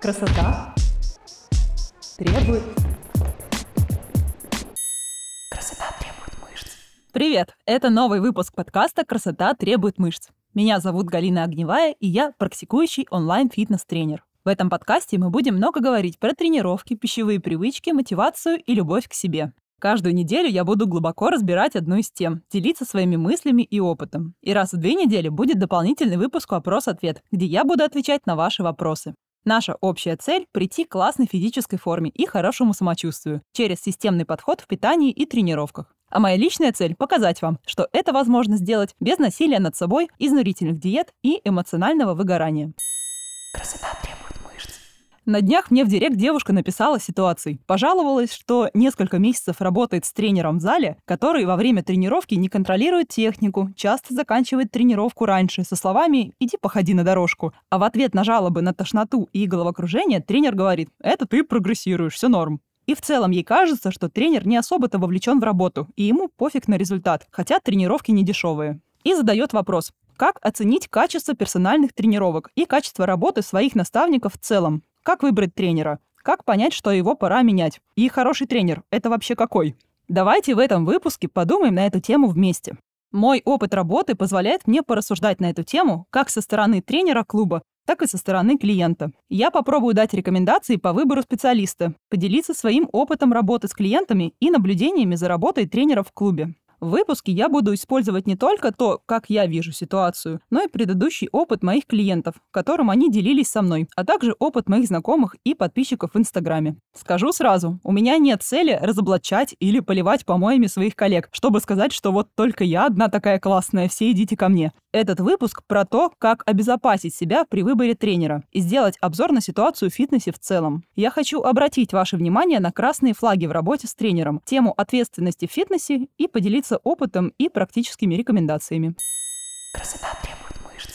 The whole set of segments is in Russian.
Красота требует... Красота требует мышц. Привет! Это новый выпуск подкаста «Красота требует мышц». Меня зовут Галина Огневая, и я практикующий онлайн-фитнес-тренер. В этом подкасте мы будем много говорить про тренировки, пищевые привычки, мотивацию и любовь к себе. Каждую неделю я буду глубоко разбирать одну из тем, делиться своими мыслями и опытом. И раз в две недели будет дополнительный выпуск «Вопрос-ответ», где я буду отвечать на ваши вопросы. Наша общая цель – прийти к классной физической форме и хорошему самочувствию через системный подход в питании и тренировках. А моя личная цель – показать вам, что это возможно сделать без насилия над собой, изнурительных диет и эмоционального выгорания. Красота. На днях мне в директ девушка написала ситуаций. Пожаловалась, что несколько месяцев работает с тренером в зале, который во время тренировки не контролирует технику, часто заканчивает тренировку раньше со словами «иди походи на дорожку». А в ответ на жалобы на тошноту и головокружение тренер говорит «это ты прогрессируешь, все норм». И в целом ей кажется, что тренер не особо-то вовлечен в работу, и ему пофиг на результат, хотя тренировки не дешевые. И задает вопрос, как оценить качество персональных тренировок и качество работы своих наставников в целом? Как выбрать тренера? Как понять, что его пора менять? И хороший тренер – это вообще какой? Давайте в этом выпуске подумаем на эту тему вместе. Мой опыт работы позволяет мне порассуждать на эту тему как со стороны тренера клуба, так и со стороны клиента. Я попробую дать рекомендации по выбору специалиста, поделиться своим опытом работы с клиентами и наблюдениями за работой тренеров в клубе. В выпуске я буду использовать не только то, как я вижу ситуацию, но и предыдущий опыт моих клиентов, которым они делились со мной, а также опыт моих знакомых и подписчиков в Инстаграме. Скажу сразу, у меня нет цели разоблачать или поливать помоями своих коллег, чтобы сказать, что вот только я одна такая классная, все идите ко мне. Этот выпуск про то, как обезопасить себя при выборе тренера и сделать обзор на ситуацию в фитнесе в целом. Я хочу обратить ваше внимание на красные флаги в работе с тренером, тему ответственности в фитнесе и поделиться опытом и практическими рекомендациями. Красота требует мышц.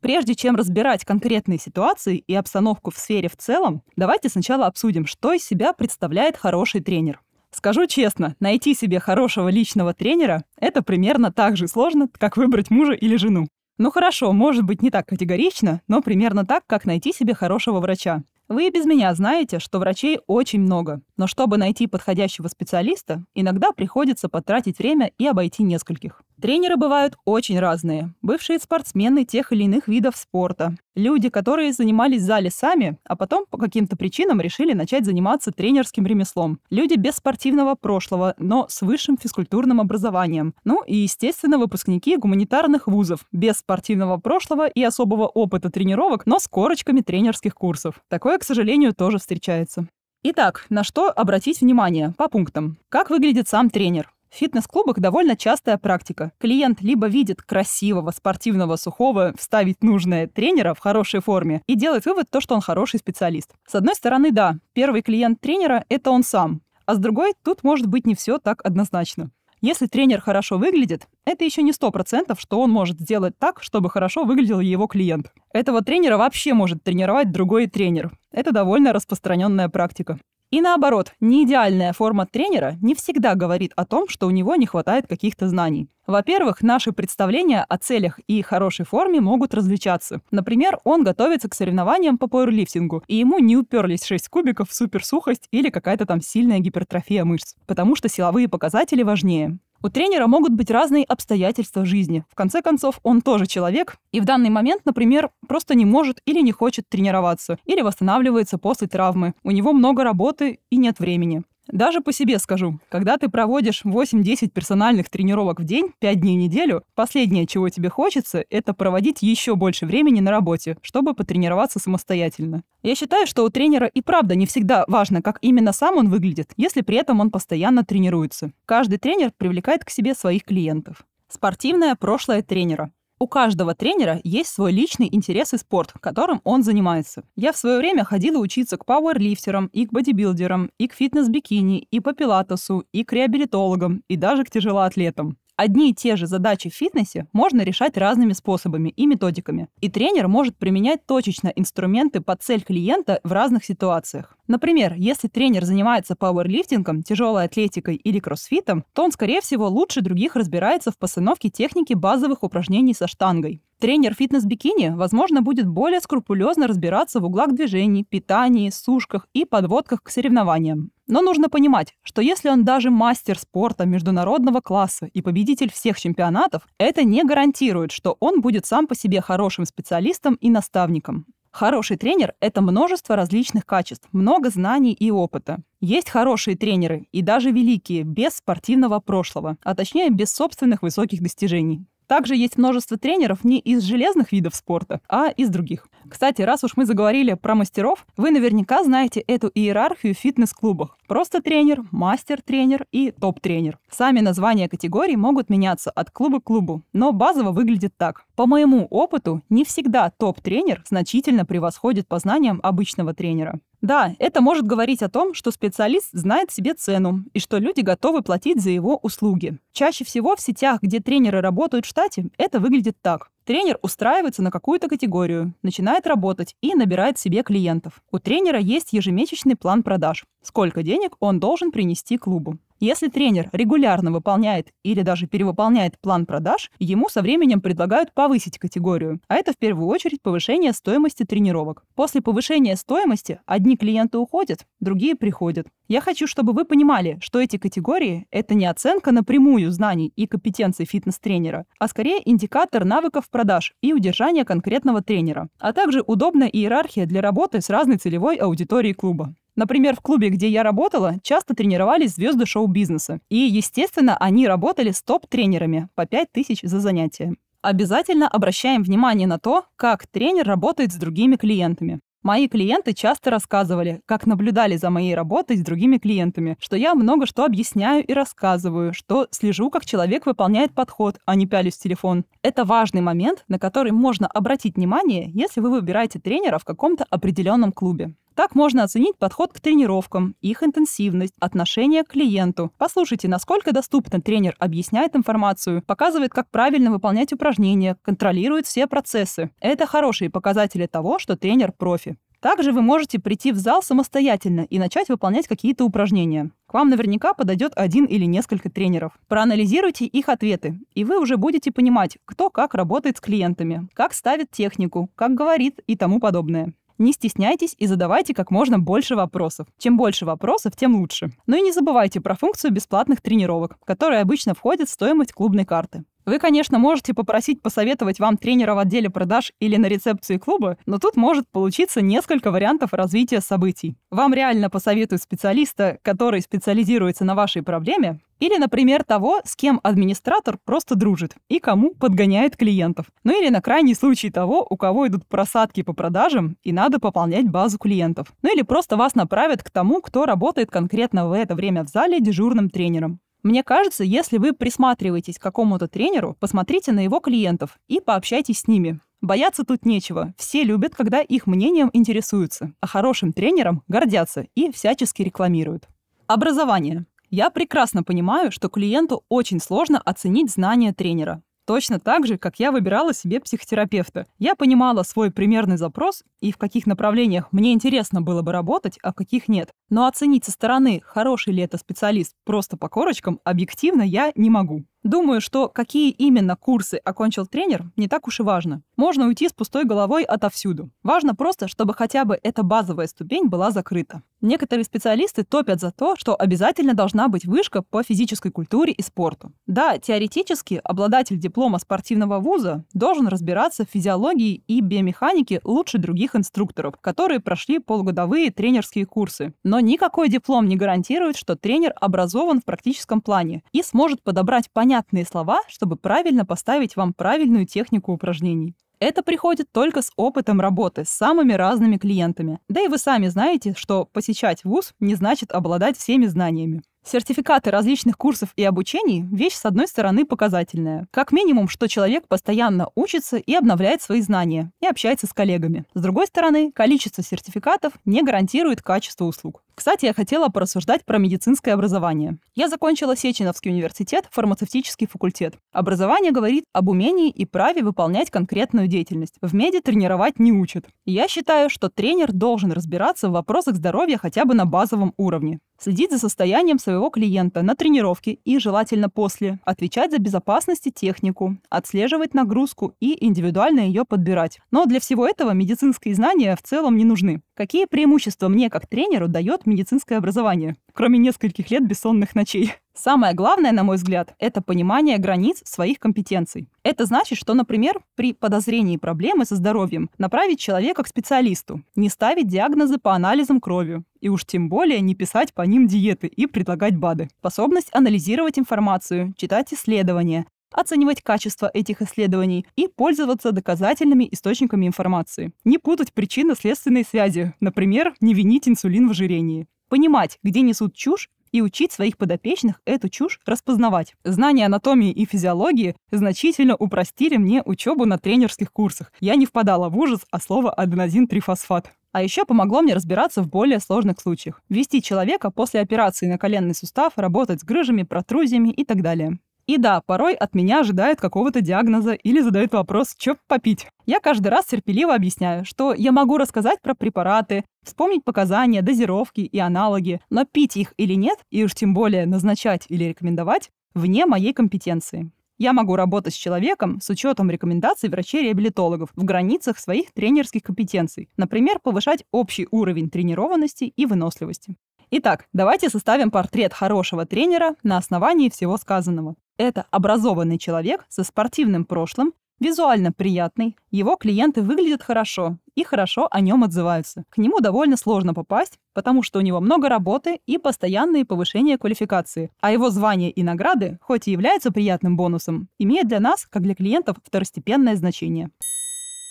Прежде чем разбирать конкретные ситуации и обстановку в сфере в целом, давайте сначала обсудим, что из себя представляет хороший тренер. Скажу честно, найти себе хорошего личного тренера – это примерно так же сложно, как выбрать мужа или жену. Ну хорошо, может быть не так категорично, но примерно так, как найти себе хорошего врача. Вы и без меня знаете, что врачей очень много, но чтобы найти подходящего специалиста, иногда приходится потратить время и обойти нескольких. Тренеры бывают очень разные. Бывшие спортсмены тех или иных видов спорта. Люди, которые занимались в зале сами, а потом по каким-то причинам решили начать заниматься тренерским ремеслом. Люди без спортивного прошлого, но с высшим физкультурным образованием. Ну и, естественно, выпускники гуманитарных вузов без спортивного прошлого и особого опыта тренировок, но с корочками тренерских курсов. Такое, к сожалению, тоже встречается. Итак, на что обратить внимание по пунктам? Как выглядит сам тренер? В фитнес-клубах довольно частая практика. Клиент либо видит красивого, спортивного, сухого, вставить нужное тренера в хорошей форме и делает вывод то, что он хороший специалист. С одной стороны, да, первый клиент тренера – это он сам. А с другой, тут может быть не все так однозначно. Если тренер хорошо выглядит, это еще не сто процентов, что он может сделать так, чтобы хорошо выглядел его клиент. Этого тренера вообще может тренировать другой тренер. Это довольно распространенная практика. И наоборот, неидеальная форма тренера не всегда говорит о том, что у него не хватает каких-то знаний. Во-первых, наши представления о целях и хорошей форме могут различаться. Например, он готовится к соревнованиям по пауэрлифтингу, и ему не уперлись 6 кубиков, суперсухость или какая-то там сильная гипертрофия мышц, потому что силовые показатели важнее. У тренера могут быть разные обстоятельства жизни. В конце концов, он тоже человек, и в данный момент, например, просто не может или не хочет тренироваться, или восстанавливается после травмы. У него много работы и нет времени. Даже по себе скажу, когда ты проводишь 8-10 персональных тренировок в день, 5 дней в неделю, последнее, чего тебе хочется, это проводить еще больше времени на работе, чтобы потренироваться самостоятельно. Я считаю, что у тренера и правда не всегда важно, как именно сам он выглядит, если при этом он постоянно тренируется. Каждый тренер привлекает к себе своих клиентов. Спортивное прошлое тренера. У каждого тренера есть свой личный интерес и спорт, которым он занимается. Я в свое время ходила учиться к пауэрлифтерам, и к бодибилдерам, и к фитнес-бикини, и по пилатесу, и к реабилитологам, и даже к тяжелоатлетам. Одни и те же задачи в фитнесе можно решать разными способами и методиками. И тренер может применять точечно инструменты под цель клиента в разных ситуациях. Например, если тренер занимается пауэрлифтингом, тяжелой атлетикой или кроссфитом, то он, скорее всего, лучше других разбирается в постановке техники базовых упражнений со штангой. Тренер фитнес-бикини, возможно, будет более скрупулезно разбираться в углах движений, питании, сушках и подводках к соревнованиям. Но нужно понимать, что если он даже мастер спорта международного класса и победитель всех чемпионатов, это не гарантирует, что он будет сам по себе хорошим специалистом и наставником. Хороший тренер – это множество различных качеств, много знаний и опыта. Есть хорошие тренеры, и даже великие, без спортивного прошлого, а точнее без собственных высоких достижений. Также есть множество тренеров не из железных видов спорта, а из других. Кстати, раз уж мы заговорили про мастеров, вы наверняка знаете эту иерархию в фитнес-клубах. Просто тренер, мастер-тренер и топ-тренер. Сами названия категорий могут меняться от клуба к клубу, но базово выглядит так. По моему опыту, не всегда топ-тренер значительно превосходит по знаниям обычного тренера. Да, это может говорить о том, что специалист знает себе цену и что люди готовы платить за его услуги. Чаще всего в сетях, где тренеры работают в штате, это выглядит так. Тренер устраивается на какую-то категорию, начинает работать и набирает себе клиентов. У тренера есть ежемесячный план продаж. Сколько денег он должен принести клубу. Если тренер регулярно выполняет или даже перевыполняет план продаж, ему со временем предлагают повысить категорию, а это в первую очередь повышение стоимости тренировок. После повышения стоимости одни клиенты уходят, другие приходят. Я хочу, чтобы вы понимали, что эти категории — это не оценка напрямую знаний и компетенций фитнес-тренера, а скорее индикатор навыков продаж и удержания конкретного тренера, а также удобная иерархия для работы с разной целевой аудиторией клуба. Например, в клубе, где я работала, часто тренировались звезды шоу-бизнеса. И, естественно, они работали с топ-тренерами по 5000 за занятие. Обязательно обращаем внимание на то, как тренер работает с другими клиентами. Мои клиенты часто рассказывали, как наблюдали за моей работой с другими клиентами, что я много что объясняю и рассказываю, что слежу, как человек выполняет подход, а не пялюсь в телефон. Это важный момент, на который можно обратить внимание, если вы выбираете тренера в каком-то определенном клубе. Так можно оценить подход к тренировкам, их интенсивность, отношение к клиенту. Послушайте, насколько доступно тренер объясняет информацию, показывает, как правильно выполнять упражнения, контролирует все процессы. Это хорошие показатели того, что тренер профи. Также вы можете прийти в зал самостоятельно и начать выполнять какие-то упражнения. К вам наверняка подойдет один или несколько тренеров. Проанализируйте их ответы, и вы уже будете понимать, кто как работает с клиентами, как ставит технику, как говорит и тому подобное. Не стесняйтесь и задавайте как можно больше вопросов. Чем больше вопросов, тем лучше. Ну и не забывайте про функцию бесплатных тренировок, которая обычно входит в стоимость клубной карты. Вы, конечно, можете попросить посоветовать вам тренера в отделе продаж или на рецепции клуба, но тут может получиться несколько вариантов развития событий. Вам реально посоветуют специалиста, который специализируется на вашей проблеме, или, например, того, с кем администратор просто дружит и кому подгоняет клиентов. Ну или на крайний случай того, у кого идут просадки по продажам и надо пополнять базу клиентов. Ну или просто вас направят к тому, кто работает конкретно в это время в зале дежурным тренером. Мне кажется, если вы присматриваетесь к какому-то тренеру, посмотрите на его клиентов и пообщайтесь с ними. Бояться тут нечего. Все любят, когда их мнением интересуются, а хорошим тренером гордятся и всячески рекламируют. Образование. Я прекрасно понимаю, что клиенту очень сложно оценить знания тренера. Точно так же, как я выбирала себе психотерапевта. Я понимала свой примерный запрос и в каких направлениях мне интересно было бы работать, а в каких нет. Но оценить со стороны, хороший ли это специалист просто по корочкам, объективно я не могу. Думаю, что какие именно курсы окончил тренер, не так уж и важно. Можно уйти с пустой головой отовсюду. Важно просто, чтобы хотя бы эта базовая ступень была закрыта. Некоторые специалисты топят за то, что обязательно должна быть вышка по физической культуре и спорту. Да, теоретически обладатель диплома спортивного вуза должен разбираться в физиологии и биомеханике лучше других инструкторов, которые прошли полугодовые тренерские курсы. Но никакой диплом не гарантирует, что тренер образован в практическом плане и сможет подобрать понятие понятные слова, чтобы правильно поставить вам правильную технику упражнений. Это приходит только с опытом работы с самыми разными клиентами. Да и вы сами знаете, что посещать вуз не значит обладать всеми знаниями. Сертификаты различных курсов и обучений – вещь, с одной стороны, показательная. Как минимум, что человек постоянно учится и обновляет свои знания, и общается с коллегами. С другой стороны, количество сертификатов не гарантирует качество услуг. Кстати, я хотела порассуждать про медицинское образование. Я закончила Сеченовский университет, фармацевтический факультет. Образование говорит об умении и праве выполнять конкретную деятельность. В меди тренировать не учат. я считаю, что тренер должен разбираться в вопросах здоровья хотя бы на базовом уровне следить за состоянием своего клиента на тренировке и желательно после, отвечать за безопасность и технику, отслеживать нагрузку и индивидуально ее подбирать. Но для всего этого медицинские знания в целом не нужны. Какие преимущества мне как тренеру дает медицинское образование, кроме нескольких лет бессонных ночей? Самое главное, на мой взгляд, это понимание границ своих компетенций. Это значит, что, например, при подозрении проблемы со здоровьем направить человека к специалисту, не ставить диагнозы по анализам крови, и уж тем более не писать по ним диеты и предлагать БАДы. Способность анализировать информацию, читать исследования, оценивать качество этих исследований и пользоваться доказательными источниками информации. Не путать причинно-следственные связи, например, не винить инсулин в ожирении. Понимать, где несут чушь, и учить своих подопечных эту чушь распознавать. Знания анатомии и физиологии значительно упростили мне учебу на тренерских курсах. Я не впадала в ужас, а слово аденозин-трифосфат. А еще помогло мне разбираться в более сложных случаях. Вести человека после операции на коленный сустав, работать с грыжами, протрузиями и так далее. И да, порой от меня ожидают какого-то диагноза или задают вопрос, что попить. Я каждый раз терпеливо объясняю, что я могу рассказать про препараты, вспомнить показания, дозировки и аналоги, но пить их или нет, и уж тем более назначать или рекомендовать, вне моей компетенции. Я могу работать с человеком с учетом рекомендаций врачей-реабилитологов в границах своих тренерских компетенций. Например, повышать общий уровень тренированности и выносливости. Итак, давайте составим портрет хорошего тренера на основании всего сказанного. Это образованный человек со спортивным прошлым, визуально приятный, его клиенты выглядят хорошо и хорошо о нем отзываются. К нему довольно сложно попасть, потому что у него много работы и постоянные повышения квалификации, а его звания и награды, хоть и являются приятным бонусом, имеют для нас, как для клиентов, второстепенное значение.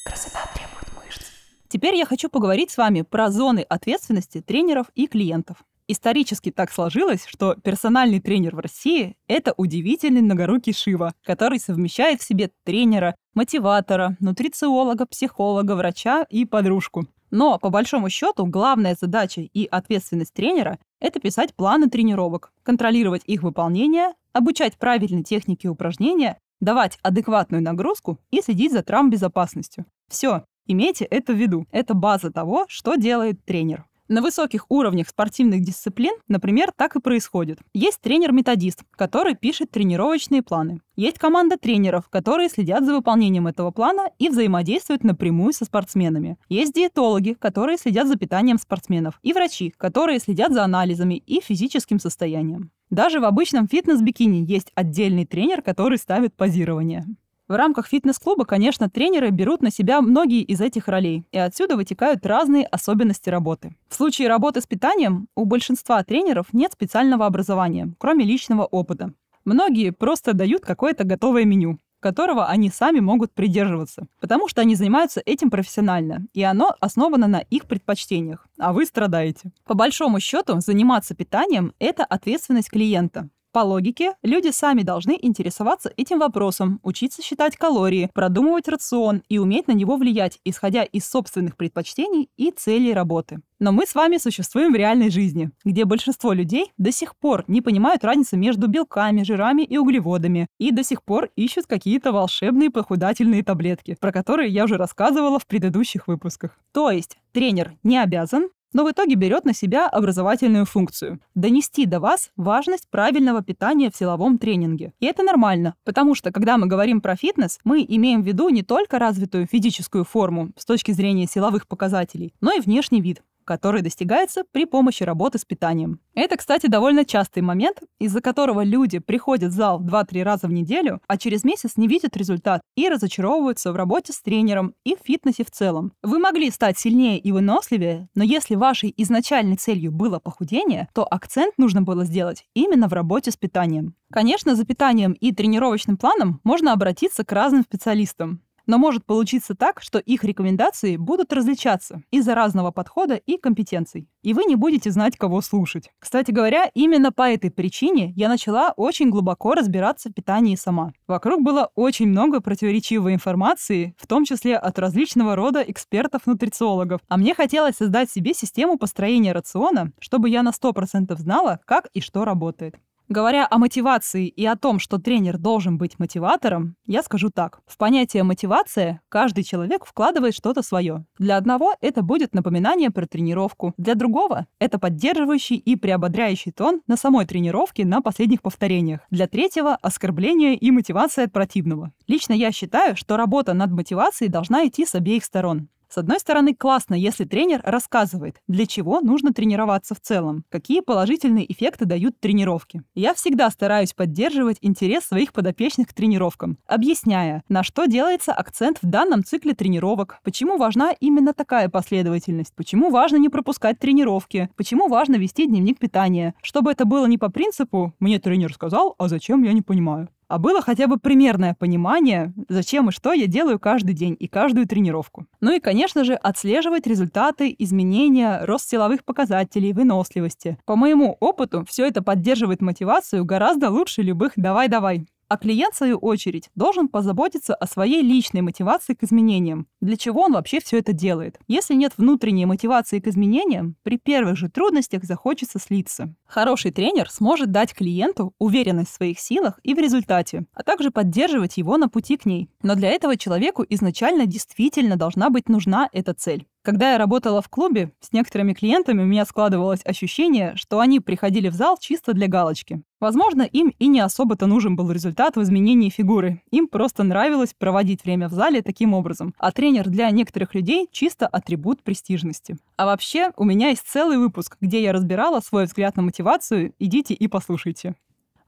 Красота требует мышц. Теперь я хочу поговорить с вами про зоны ответственности тренеров и клиентов. Исторически так сложилось, что персональный тренер в России — это удивительный многорукий Шива, который совмещает в себе тренера, мотиватора, нутрициолога, психолога, врача и подружку. Но, по большому счету, главная задача и ответственность тренера — это писать планы тренировок, контролировать их выполнение, обучать правильной технике упражнения, давать адекватную нагрузку и следить за травмбезопасностью. Все, имейте это в виду. Это база того, что делает тренер. На высоких уровнях спортивных дисциплин, например, так и происходит. Есть тренер-методист, который пишет тренировочные планы. Есть команда тренеров, которые следят за выполнением этого плана и взаимодействуют напрямую со спортсменами. Есть диетологи, которые следят за питанием спортсменов. И врачи, которые следят за анализами и физическим состоянием. Даже в обычном фитнес-бикини есть отдельный тренер, который ставит позирование. В рамках фитнес-клуба, конечно, тренеры берут на себя многие из этих ролей, и отсюда вытекают разные особенности работы. В случае работы с питанием у большинства тренеров нет специального образования, кроме личного опыта. Многие просто дают какое-то готовое меню, которого они сами могут придерживаться, потому что они занимаются этим профессионально, и оно основано на их предпочтениях, а вы страдаете. По большому счету, заниматься питанием – это ответственность клиента. По логике, люди сами должны интересоваться этим вопросом, учиться считать калории, продумывать рацион и уметь на него влиять, исходя из собственных предпочтений и целей работы. Но мы с вами существуем в реальной жизни, где большинство людей до сих пор не понимают разницы между белками, жирами и углеводами, и до сих пор ищут какие-то волшебные похудательные таблетки, про которые я уже рассказывала в предыдущих выпусках. То есть тренер не обязан, но в итоге берет на себя образовательную функцию – донести до вас важность правильного питания в силовом тренинге. И это нормально, потому что, когда мы говорим про фитнес, мы имеем в виду не только развитую физическую форму с точки зрения силовых показателей, но и внешний вид который достигается при помощи работы с питанием. Это, кстати, довольно частый момент, из-за которого люди приходят в зал 2-3 раза в неделю, а через месяц не видят результат и разочаровываются в работе с тренером и в фитнесе в целом. Вы могли стать сильнее и выносливее, но если вашей изначальной целью было похудение, то акцент нужно было сделать именно в работе с питанием. Конечно, за питанием и тренировочным планом можно обратиться к разным специалистам. Но может получиться так, что их рекомендации будут различаться из-за разного подхода и компетенций. И вы не будете знать, кого слушать. Кстати говоря, именно по этой причине я начала очень глубоко разбираться в питании сама. Вокруг было очень много противоречивой информации, в том числе от различного рода экспертов-нутрициологов. А мне хотелось создать себе систему построения рациона, чтобы я на 100% знала, как и что работает. Говоря о мотивации и о том, что тренер должен быть мотиватором, я скажу так. В понятие мотивация каждый человек вкладывает что-то свое. Для одного это будет напоминание про тренировку, для другого это поддерживающий и приободряющий тон на самой тренировке на последних повторениях, для третьего — оскорбление и мотивация от противного. Лично я считаю, что работа над мотивацией должна идти с обеих сторон. С одной стороны, классно, если тренер рассказывает, для чего нужно тренироваться в целом, какие положительные эффекты дают тренировки. Я всегда стараюсь поддерживать интерес своих подопечных к тренировкам, объясняя, на что делается акцент в данном цикле тренировок, почему важна именно такая последовательность, почему важно не пропускать тренировки, почему важно вести дневник питания, чтобы это было не по принципу «мне тренер сказал, а зачем я не понимаю», а было хотя бы примерное понимание, зачем и что я делаю каждый день и каждую тренировку. Ну и, конечно же, отслеживать результаты, изменения, рост силовых показателей, выносливости. По моему опыту, все это поддерживает мотивацию гораздо лучше любых «давай-давай». А клиент, в свою очередь, должен позаботиться о своей личной мотивации к изменениям. Для чего он вообще все это делает? Если нет внутренней мотивации к изменениям, при первых же трудностях захочется слиться. Хороший тренер сможет дать клиенту уверенность в своих силах и в результате, а также поддерживать его на пути к ней. Но для этого человеку изначально действительно должна быть нужна эта цель. Когда я работала в клубе, с некоторыми клиентами у меня складывалось ощущение, что они приходили в зал чисто для галочки. Возможно, им и не особо-то нужен был результат в изменении фигуры. Им просто нравилось проводить время в зале таким образом. А тренер для некоторых людей чисто атрибут престижности. А вообще, у меня есть целый выпуск, где я разбирала свой взгляд на мотивацию. Идите и послушайте.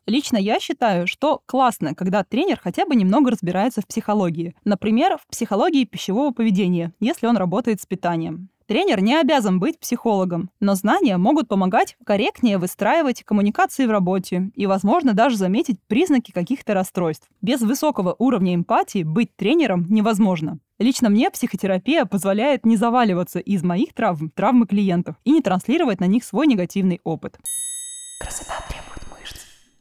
Лично я считаю, что классно, когда тренер хотя бы немного разбирается в психологии. Например, в психологии пищевого поведения, если он работает с питанием. Тренер не обязан быть психологом, но знания могут помогать корректнее выстраивать коммуникации в работе и, возможно, даже заметить признаки каких-то расстройств. Без высокого уровня эмпатии быть тренером невозможно. Лично мне психотерапия позволяет не заваливаться из моих травм, травмы клиентов и не транслировать на них свой негативный опыт. Красота требует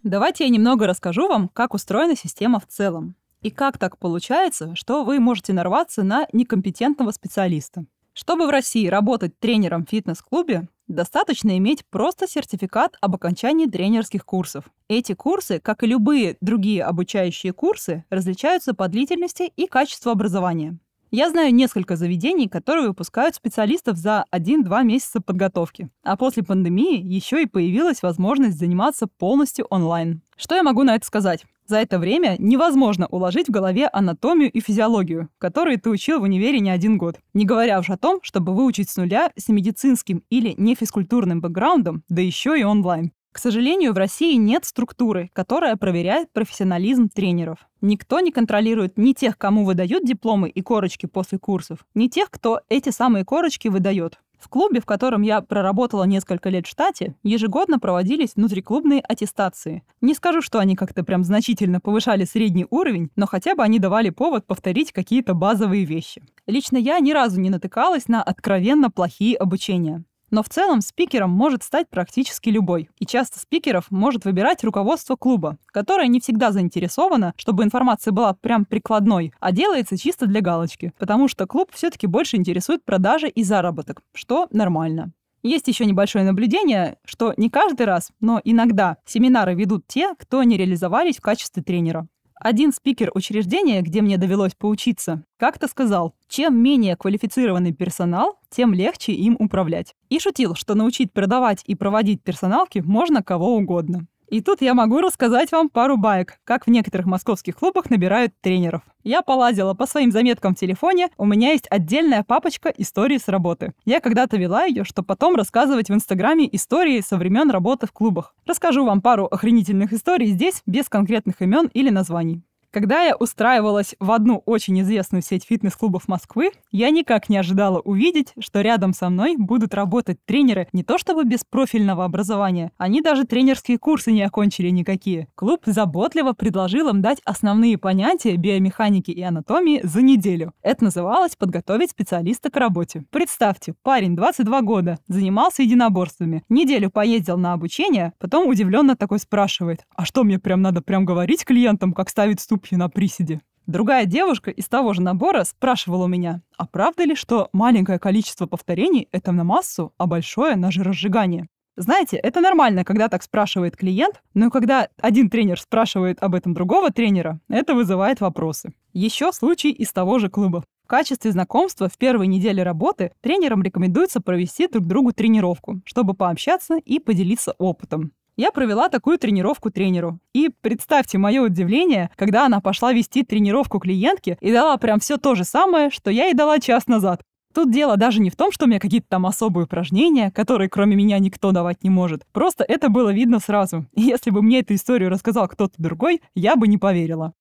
Давайте я немного расскажу вам, как устроена система в целом. И как так получается, что вы можете нарваться на некомпетентного специалиста. Чтобы в России работать тренером в фитнес-клубе, достаточно иметь просто сертификат об окончании тренерских курсов. Эти курсы, как и любые другие обучающие курсы, различаются по длительности и качеству образования. Я знаю несколько заведений, которые выпускают специалистов за 1-2 месяца подготовки. А после пандемии еще и появилась возможность заниматься полностью онлайн. Что я могу на это сказать? За это время невозможно уложить в голове анатомию и физиологию, которые ты учил в универе не один год. Не говоря уж о том, чтобы выучить с нуля с медицинским или нефизкультурным бэкграундом, да еще и онлайн. К сожалению, в России нет структуры, которая проверяет профессионализм тренеров. Никто не контролирует ни тех, кому выдают дипломы и корочки после курсов, ни тех, кто эти самые корочки выдает. В клубе, в котором я проработала несколько лет в штате, ежегодно проводились внутриклубные аттестации. Не скажу, что они как-то прям значительно повышали средний уровень, но хотя бы они давали повод повторить какие-то базовые вещи. Лично я ни разу не натыкалась на откровенно плохие обучения. Но в целом спикером может стать практически любой. И часто спикеров может выбирать руководство клуба, которое не всегда заинтересовано, чтобы информация была прям прикладной, а делается чисто для галочки, потому что клуб все-таки больше интересует продажи и заработок, что нормально. Есть еще небольшое наблюдение, что не каждый раз, но иногда семинары ведут те, кто не реализовались в качестве тренера. Один спикер учреждения, где мне довелось поучиться, как-то сказал, чем менее квалифицированный персонал, тем легче им управлять. И шутил, что научить продавать и проводить персоналки можно кого угодно. И тут я могу рассказать вам пару баек, как в некоторых московских клубах набирают тренеров. Я полазила по своим заметкам в телефоне, у меня есть отдельная папочка истории с работы. Я когда-то вела ее, чтобы потом рассказывать в Инстаграме истории со времен работы в клубах. Расскажу вам пару охренительных историй здесь, без конкретных имен или названий. Когда я устраивалась в одну очень известную сеть фитнес-клубов Москвы, я никак не ожидала увидеть, что рядом со мной будут работать тренеры не то чтобы без профильного образования, они даже тренерские курсы не окончили никакие. Клуб заботливо предложил им дать основные понятия биомеханики и анатомии за неделю. Это называлось подготовить специалиста к работе. Представьте, парень 22 года, занимался единоборствами, неделю поездил на обучение, потом удивленно такой спрашивает, а что мне прям надо прям говорить клиентам, как ставить ступ ступью на приседе. Другая девушка из того же набора спрашивала у меня, а правда ли, что маленькое количество повторений — это на массу, а большое — на жиросжигание? Знаете, это нормально, когда так спрашивает клиент, но когда один тренер спрашивает об этом другого тренера, это вызывает вопросы. Еще случай из того же клуба. В качестве знакомства в первой неделе работы тренерам рекомендуется провести друг другу тренировку, чтобы пообщаться и поделиться опытом. Я провела такую тренировку тренеру. И представьте мое удивление, когда она пошла вести тренировку клиентке и дала прям все то же самое, что я ей дала час назад. Тут дело даже не в том, что у меня какие-то там особые упражнения, которые кроме меня никто давать не может. Просто это было видно сразу. И если бы мне эту историю рассказал кто-то другой, я бы не поверила.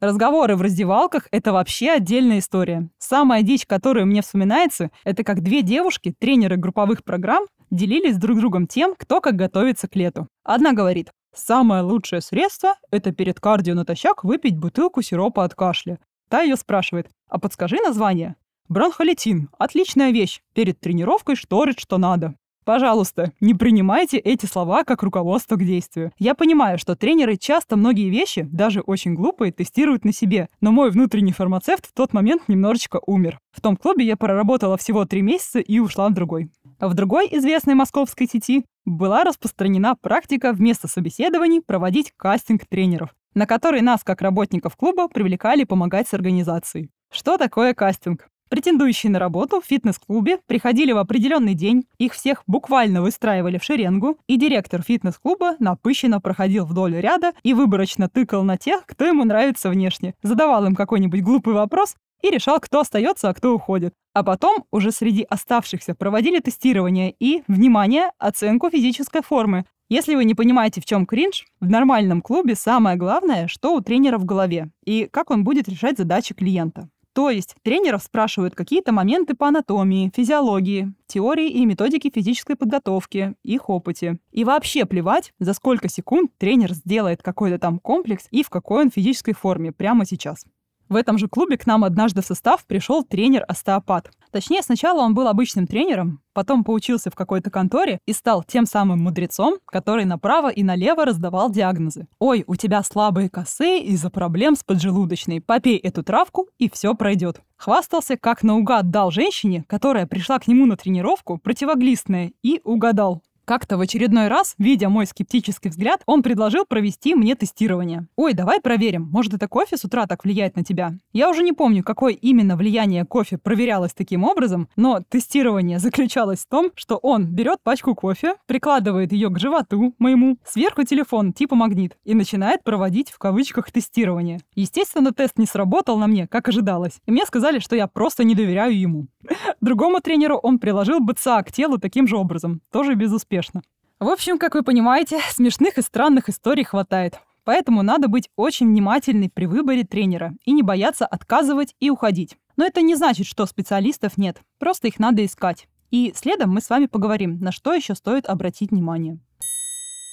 Разговоры в раздевалках — это вообще отдельная история. Самая дичь, которая мне вспоминается, это как две девушки, тренеры групповых программ, делились друг другом тем, кто как готовится к лету. Одна говорит, самое лучшее средство – это перед кардио натощак выпить бутылку сиропа от кашля. Та ее спрашивает, а подскажи название. Бронхолитин – отличная вещь. Перед тренировкой шторит, что надо. Пожалуйста, не принимайте эти слова как руководство к действию. Я понимаю, что тренеры часто многие вещи, даже очень глупые, тестируют на себе, но мой внутренний фармацевт в тот момент немножечко умер. В том клубе я проработала всего три месяца и ушла в другой. В другой известной московской сети была распространена практика вместо собеседований проводить кастинг тренеров, на который нас, как работников клуба, привлекали помогать с организацией. Что такое кастинг? Претендующие на работу в фитнес-клубе приходили в определенный день, их всех буквально выстраивали в шеренгу, и директор фитнес-клуба напыщенно проходил вдоль ряда и выборочно тыкал на тех, кто ему нравится внешне, задавал им какой-нибудь глупый вопрос и решал, кто остается, а кто уходит. А потом уже среди оставшихся проводили тестирование и, внимание, оценку физической формы. Если вы не понимаете, в чем кринж, в нормальном клубе самое главное, что у тренера в голове и как он будет решать задачи клиента. То есть тренеров спрашивают какие-то моменты по анатомии, физиологии, теории и методики физической подготовки, их опыте. И вообще плевать, за сколько секунд тренер сделает какой-то там комплекс и в какой он физической форме прямо сейчас. В этом же клубе к нам однажды в состав пришел тренер-остеопат. Точнее, сначала он был обычным тренером, потом поучился в какой-то конторе и стал тем самым мудрецом, который направо и налево раздавал диагнозы. «Ой, у тебя слабые косы из-за проблем с поджелудочной. Попей эту травку, и все пройдет». Хвастался, как наугад дал женщине, которая пришла к нему на тренировку, противоглистное, и угадал. Как-то в очередной раз, видя мой скептический взгляд, он предложил провести мне тестирование. «Ой, давай проверим, может это кофе с утра так влияет на тебя?» Я уже не помню, какое именно влияние кофе проверялось таким образом, но тестирование заключалось в том, что он берет пачку кофе, прикладывает ее к животу моему, сверху телефон типа магнит и начинает проводить в кавычках тестирование. Естественно, тест не сработал на мне, как ожидалось, и мне сказали, что я просто не доверяю ему. Другому тренеру он приложил БЦА к телу таким же образом, тоже безуспешно успешно. В общем, как вы понимаете, смешных и странных историй хватает. Поэтому надо быть очень внимательной при выборе тренера и не бояться отказывать и уходить. Но это не значит, что специалистов нет. Просто их надо искать. И следом мы с вами поговорим, на что еще стоит обратить внимание.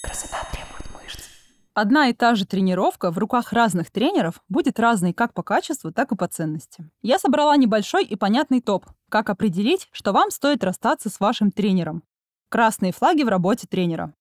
Красота требует мышц. Одна и та же тренировка в руках разных тренеров будет разной как по качеству, так и по ценности. Я собрала небольшой и понятный топ, как определить, что вам стоит расстаться с вашим тренером. Красные флаги в работе тренера.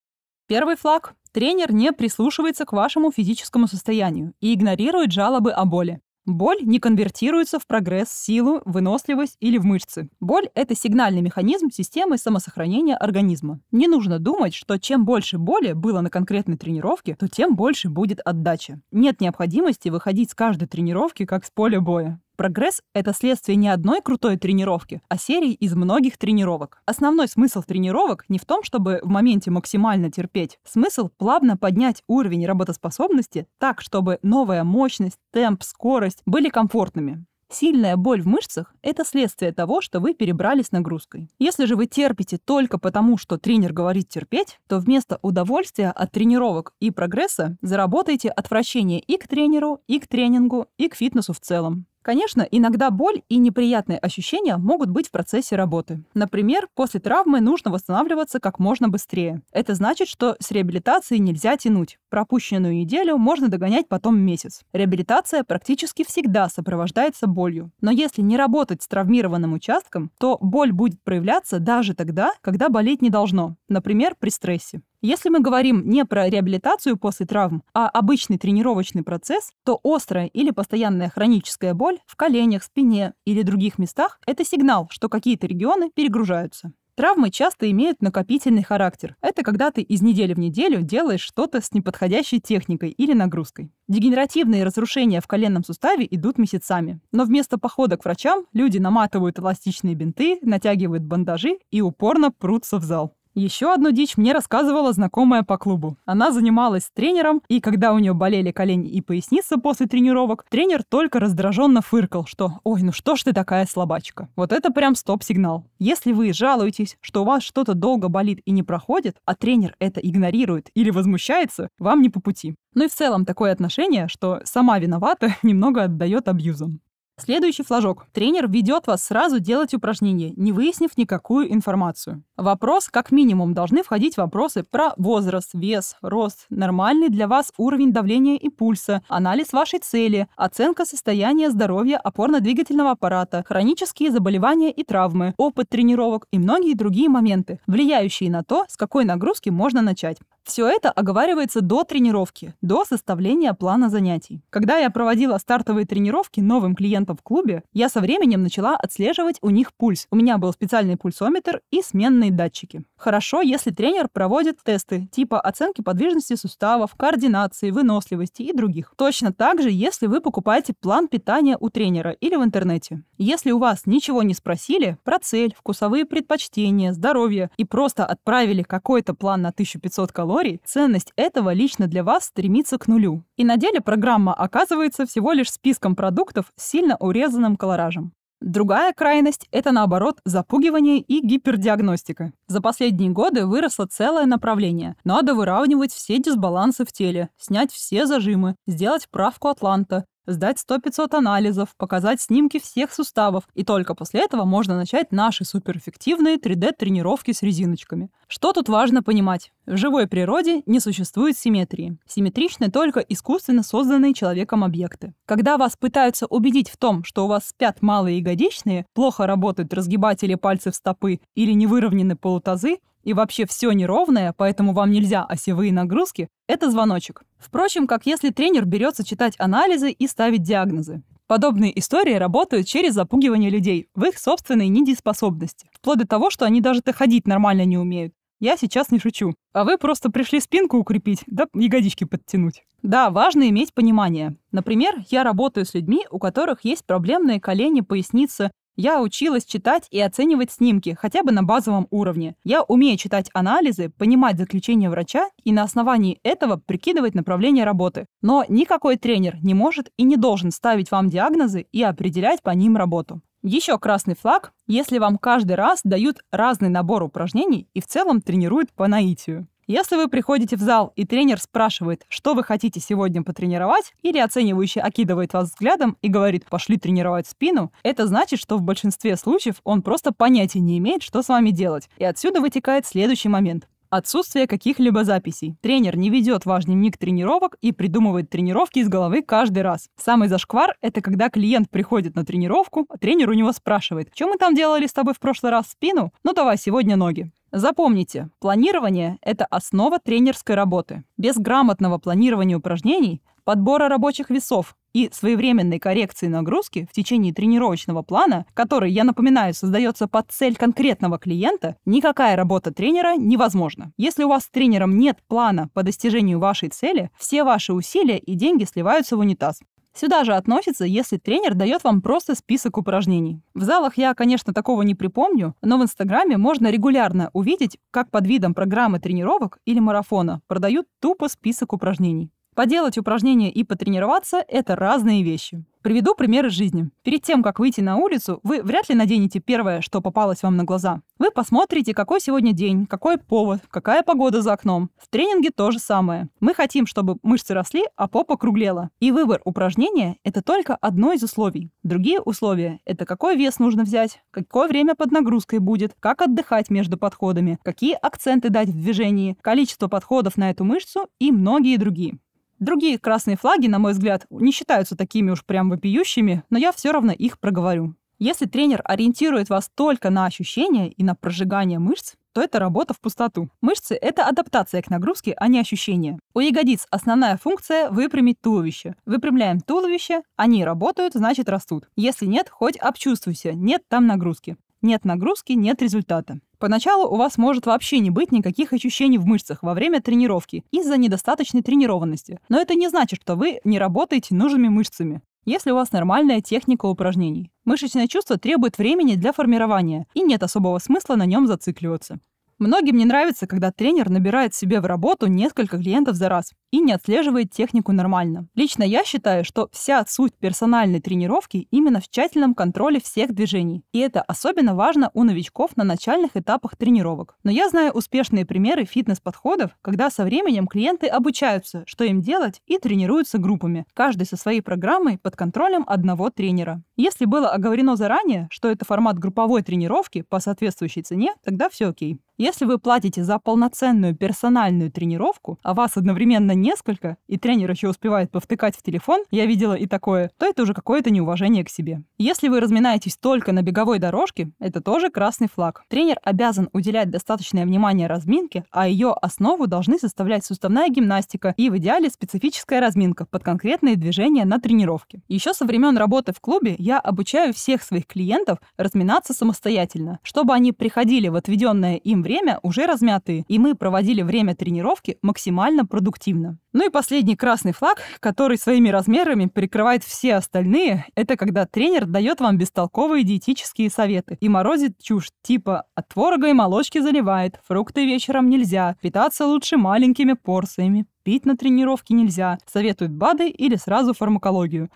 Первый флаг. Тренер не прислушивается к вашему физическому состоянию и игнорирует жалобы о боли. Боль не конвертируется в прогресс, силу, выносливость или в мышцы. Боль – это сигнальный механизм системы самосохранения организма. Не нужно думать, что чем больше боли было на конкретной тренировке, то тем больше будет отдача. Нет необходимости выходить с каждой тренировки как с поля боя. Прогресс — это следствие не одной крутой тренировки, а серии из многих тренировок. Основной смысл тренировок не в том, чтобы в моменте максимально терпеть. Смысл — плавно поднять уровень работоспособности так, чтобы новая мощность, темп, скорость были комфортными. Сильная боль в мышцах – это следствие того, что вы перебрались нагрузкой. Если же вы терпите только потому, что тренер говорит терпеть, то вместо удовольствия от тренировок и прогресса заработаете отвращение и к тренеру, и к тренингу, и к фитнесу в целом. Конечно, иногда боль и неприятные ощущения могут быть в процессе работы. Например, после травмы нужно восстанавливаться как можно быстрее. Это значит, что с реабилитацией нельзя тянуть. Пропущенную неделю можно догонять потом месяц. Реабилитация практически всегда сопровождается болью. Но если не работать с травмированным участком, то боль будет проявляться даже тогда, когда болеть не должно. Например, при стрессе. Если мы говорим не про реабилитацию после травм, а обычный тренировочный процесс, то острая или постоянная хроническая боль в коленях, спине или других местах – это сигнал, что какие-то регионы перегружаются. Травмы часто имеют накопительный характер. Это когда ты из недели в неделю делаешь что-то с неподходящей техникой или нагрузкой. Дегенеративные разрушения в коленном суставе идут месяцами. Но вместо похода к врачам люди наматывают эластичные бинты, натягивают бандажи и упорно прутся в зал. Еще одну дичь мне рассказывала знакомая по клубу. Она занималась с тренером, и когда у нее болели колени и поясница после тренировок, тренер только раздраженно фыркал, что «Ой, ну что ж ты такая слабачка». Вот это прям стоп-сигнал. Если вы жалуетесь, что у вас что-то долго болит и не проходит, а тренер это игнорирует или возмущается, вам не по пути. Ну и в целом такое отношение, что сама виновата, немного отдает абьюзом. Следующий флажок. Тренер ведет вас сразу делать упражнения, не выяснив никакую информацию. Вопрос, как минимум, должны входить вопросы про возраст, вес, рост, нормальный для вас уровень давления и пульса, анализ вашей цели, оценка состояния здоровья опорно-двигательного аппарата, хронические заболевания и травмы, опыт тренировок и многие другие моменты, влияющие на то, с какой нагрузки можно начать. Все это оговаривается до тренировки, до составления плана занятий. Когда я проводила стартовые тренировки новым клиентам в клубе, я со временем начала отслеживать у них пульс. У меня был специальный пульсометр и сменные датчики. Хорошо, если тренер проводит тесты типа оценки подвижности суставов, координации, выносливости и других. Точно так же, если вы покупаете план питания у тренера или в интернете. Если у вас ничего не спросили про цель, вкусовые предпочтения, здоровье и просто отправили какой-то план на 1500 калорий, калорий, ценность этого лично для вас стремится к нулю. И на деле программа оказывается всего лишь списком продуктов с сильно урезанным колоражем. Другая крайность – это, наоборот, запугивание и гипердиагностика. За последние годы выросло целое направление. Надо выравнивать все дисбалансы в теле, снять все зажимы, сделать правку Атланта, сдать 100-500 анализов, показать снимки всех суставов, и только после этого можно начать наши суперэффективные 3D-тренировки с резиночками. Что тут важно понимать? В живой природе не существует симметрии. Симметричны только искусственно созданные человеком объекты. Когда вас пытаются убедить в том, что у вас спят малые ягодичные, плохо работают разгибатели пальцев стопы или не выровнены полутазы, и вообще все неровное, поэтому вам нельзя осевые нагрузки, это звоночек. Впрочем, как если тренер берется читать анализы и ставить диагнозы. Подобные истории работают через запугивание людей в их собственной недееспособности. Вплоть до того, что они даже-то ходить нормально не умеют. Я сейчас не шучу. А вы просто пришли спинку укрепить, да ягодички подтянуть. Да, важно иметь понимание. Например, я работаю с людьми, у которых есть проблемные колени, поясница, я училась читать и оценивать снимки, хотя бы на базовом уровне. Я умею читать анализы, понимать заключение врача и на основании этого прикидывать направление работы. Но никакой тренер не может и не должен ставить вам диагнозы и определять по ним работу. Еще красный флаг, если вам каждый раз дают разный набор упражнений и в целом тренируют по наитию. Если вы приходите в зал, и тренер спрашивает, что вы хотите сегодня потренировать, или оценивающий окидывает вас взглядом и говорит «пошли тренировать спину», это значит, что в большинстве случаев он просто понятия не имеет, что с вами делать. И отсюда вытекает следующий момент. Отсутствие каких-либо записей. Тренер не ведет ваш дневник тренировок и придумывает тренировки из головы каждый раз. Самый зашквар — это когда клиент приходит на тренировку, а тренер у него спрашивает, что мы там делали с тобой в прошлый раз спину? Ну давай сегодня ноги. Запомните, планирование – это основа тренерской работы. Без грамотного планирования упражнений, подбора рабочих весов и своевременной коррекции нагрузки в течение тренировочного плана, который, я напоминаю, создается под цель конкретного клиента, никакая работа тренера невозможна. Если у вас с тренером нет плана по достижению вашей цели, все ваши усилия и деньги сливаются в унитаз. Сюда же относится, если тренер дает вам просто список упражнений. В залах я, конечно, такого не припомню, но в Инстаграме можно регулярно увидеть, как под видом программы тренировок или марафона продают тупо список упражнений. Поделать упражнения и потренироваться – это разные вещи. Приведу пример из жизни. Перед тем, как выйти на улицу, вы вряд ли наденете первое, что попалось вам на глаза. Вы посмотрите, какой сегодня день, какой повод, какая погода за окном. В тренинге то же самое. Мы хотим, чтобы мышцы росли, а попа круглела. И выбор упражнения – это только одно из условий. Другие условия – это какой вес нужно взять, какое время под нагрузкой будет, как отдыхать между подходами, какие акценты дать в движении, количество подходов на эту мышцу и многие другие. Другие красные флаги, на мой взгляд, не считаются такими уж прям вопиющими, но я все равно их проговорю. Если тренер ориентирует вас только на ощущения и на прожигание мышц, то это работа в пустоту. Мышцы — это адаптация к нагрузке, а не ощущения. У ягодиц основная функция — выпрямить туловище. Выпрямляем туловище, они работают, значит растут. Если нет, хоть обчувствуйся, нет там нагрузки. Нет нагрузки, нет результата. Поначалу у вас может вообще не быть никаких ощущений в мышцах во время тренировки из-за недостаточной тренированности. Но это не значит, что вы не работаете нужными мышцами если у вас нормальная техника упражнений. Мышечное чувство требует времени для формирования, и нет особого смысла на нем зацикливаться. Многим не нравится, когда тренер набирает себе в работу несколько клиентов за раз и не отслеживает технику нормально. Лично я считаю, что вся суть персональной тренировки именно в тщательном контроле всех движений. И это особенно важно у новичков на начальных этапах тренировок. Но я знаю успешные примеры фитнес-подходов, когда со временем клиенты обучаются, что им делать, и тренируются группами, каждый со своей программой под контролем одного тренера. Если было оговорено заранее, что это формат групповой тренировки по соответствующей цене, тогда все окей. Если вы платите за полноценную персональную тренировку, а вас одновременно несколько, и тренер еще успевает повтыкать в телефон, я видела и такое, то это уже какое-то неуважение к себе. Если вы разминаетесь только на беговой дорожке, это тоже красный флаг. Тренер обязан уделять достаточное внимание разминке, а ее основу должны составлять суставная гимнастика и в идеале специфическая разминка под конкретные движения на тренировке. Еще со времен работы в клубе я обучаю всех своих клиентов разминаться самостоятельно, чтобы они приходили в отведенное им время уже размятые, и мы проводили время тренировки максимально продуктивно. Ну и последний красный флаг, который своими размерами перекрывает все остальные, это когда тренер дает вам бестолковые диетические советы и морозит чушь типа «от творога и молочки заливает», «фрукты вечером нельзя», «питаться лучше маленькими порциями», «пить на тренировке нельзя», советует БАДы или сразу фармакологию.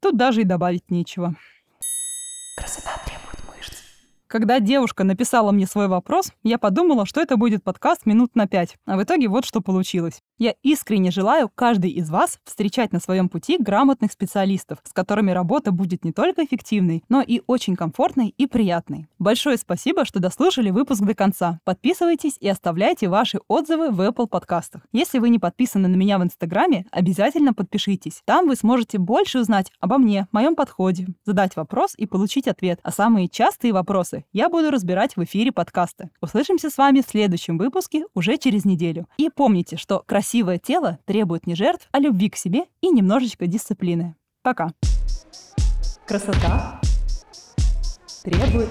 Тут даже и добавить нечего. Красота когда девушка написала мне свой вопрос, я подумала, что это будет подкаст минут на пять. А в итоге вот что получилось. Я искренне желаю каждый из вас встречать на своем пути грамотных специалистов, с которыми работа будет не только эффективной, но и очень комфортной и приятной. Большое спасибо, что дослушали выпуск до конца. Подписывайтесь и оставляйте ваши отзывы в Apple подкастах. Если вы не подписаны на меня в Инстаграме, обязательно подпишитесь. Там вы сможете больше узнать обо мне, моем подходе, задать вопрос и получить ответ. А самые частые вопросы вопросы я буду разбирать в эфире подкаста. Услышимся с вами в следующем выпуске уже через неделю. И помните, что красивое тело требует не жертв, а любви к себе и немножечко дисциплины. Пока. Красота требует